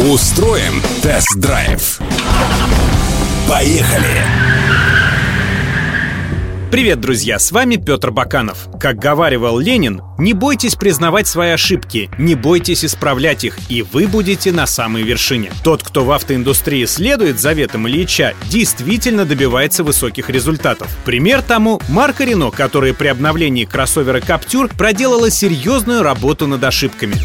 Устроим тест-драйв. Поехали! Привет, друзья! С вами Петр Баканов. Как говаривал Ленин, не бойтесь признавать свои ошибки, не бойтесь исправлять их, и вы будете на самой вершине. Тот, кто в автоиндустрии следует заветам Ильича, действительно добивается высоких результатов. Пример тому — марка Рено, которая при обновлении кроссовера Captur проделала серьезную работу над ошибками.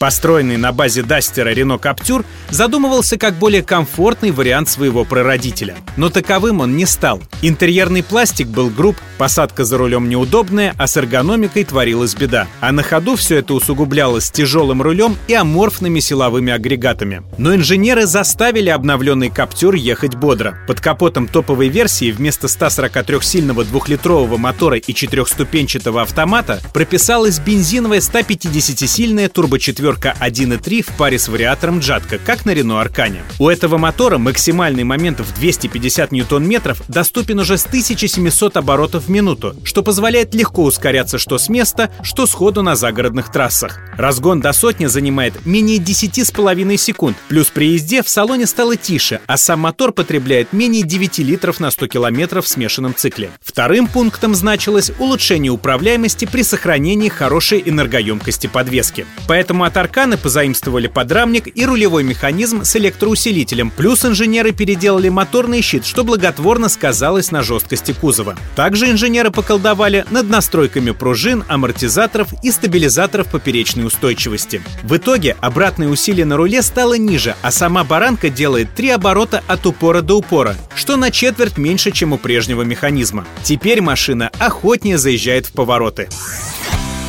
Построенный на базе Дастера Renault Captur задумывался как более комфортный вариант своего прародителя. Но таковым он не стал. Интерьерный пластик был груб, посадка за рулем неудобная, а с эргономикой творилась беда. А на ходу все это усугублялось тяжелым рулем и аморфными силовыми агрегатами. Но инженеры заставили обновленный Captur ехать бодро. Под капотом топовой версии вместо 143-сильного двухлитрового мотора и четырехступенчатого автомата прописалась бензиновая 150-сильная турбо-4 четверка 1.3 в паре с вариатором Джатка, как на Renault Аркане. У этого мотора максимальный момент в 250 ньютон-метров доступен уже с 1700 оборотов в минуту, что позволяет легко ускоряться что с места, что сходу на загородных трассах. Разгон до сотни занимает менее 10,5 секунд, плюс при езде в салоне стало тише, а сам мотор потребляет менее 9 литров на 100 километров в смешанном цикле. Вторым пунктом значилось улучшение управляемости при сохранении хорошей энергоемкости подвески. Поэтому от Арканы позаимствовали подрамник и рулевой механизм с электроусилителем, плюс инженеры переделали моторный щит, что благотворно сказалось на жесткости кузова. Также инженеры поколдовали над настройками пружин, амортизаторов и стабилизаторов поперечной устойчивости. В итоге обратное усилие на руле стало ниже, а сама баранка делает три оборота от упора до упора, что на четверть меньше, чем у прежнего механизма. Теперь машина охотнее заезжает в повороты.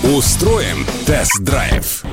Устроим тест-драйв.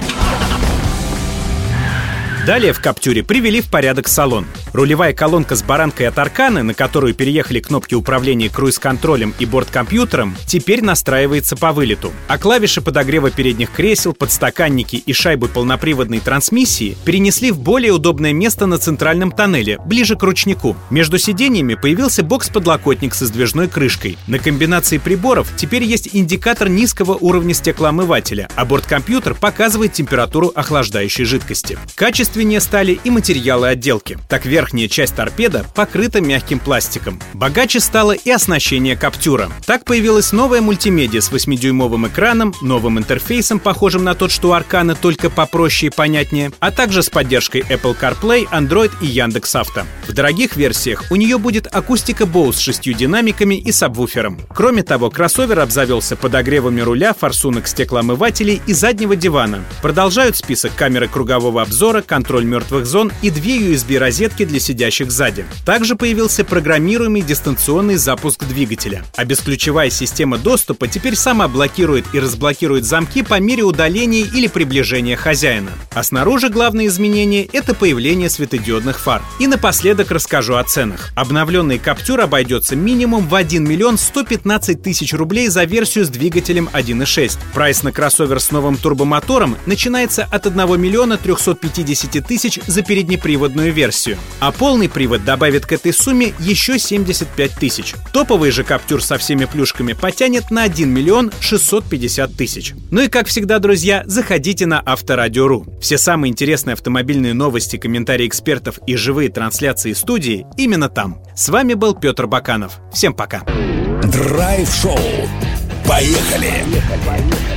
Далее в Каптюре привели в порядок салон. Рулевая колонка с баранкой от Арканы, на которую переехали кнопки управления круиз-контролем и борт-компьютером, теперь настраивается по вылету. А клавиши подогрева передних кресел, подстаканники и шайбы полноприводной трансмиссии перенесли в более удобное место на центральном тоннеле, ближе к ручнику. Между сиденьями появился бокс-подлокотник со сдвижной крышкой. На комбинации приборов теперь есть индикатор низкого уровня стеклоомывателя, а борт-компьютер показывает температуру охлаждающей жидкости. Качественнее стали и материалы отделки. Так верхняя часть торпеда покрыта мягким пластиком. Богаче стало и оснащение Каптюра. Так появилась новая мультимедиа с 8-дюймовым экраном, новым интерфейсом, похожим на тот, что у Аркана, только попроще и понятнее, а также с поддержкой Apple CarPlay, Android и Яндекс.Авто. В дорогих версиях у нее будет акустика Bose с шестью динамиками и сабвуфером. Кроме того, кроссовер обзавелся подогревами руля, форсунок стеклоомывателей и заднего дивана. Продолжают список камеры кругового обзора, контроль мертвых зон и две USB-розетки для сидящих сзади. Также появился программируемый дистанционный запуск двигателя. А бесключевая система доступа теперь сама блокирует и разблокирует замки по мере удаления или приближения хозяина. А снаружи главное изменение — это появление светодиодных фар. И напоследок расскажу о ценах. Обновленный Каптюр обойдется минимум в 1 миллион 115 тысяч рублей за версию с двигателем 1.6. Прайс на кроссовер с новым турбомотором начинается от 1 миллиона 350 тысяч за переднеприводную версию. А полный привод добавит к этой сумме еще 75 тысяч. Топовый же Каптюр со всеми плюшками потянет на 1 миллион 650 тысяч. Ну и как всегда, друзья, заходите на Авторадио.ру. Все самые интересные автомобильные новости, комментарии экспертов и живые трансляции студии именно там. С вами был Петр Баканов. Всем пока. Драйв-шоу. Поехали! Поехали!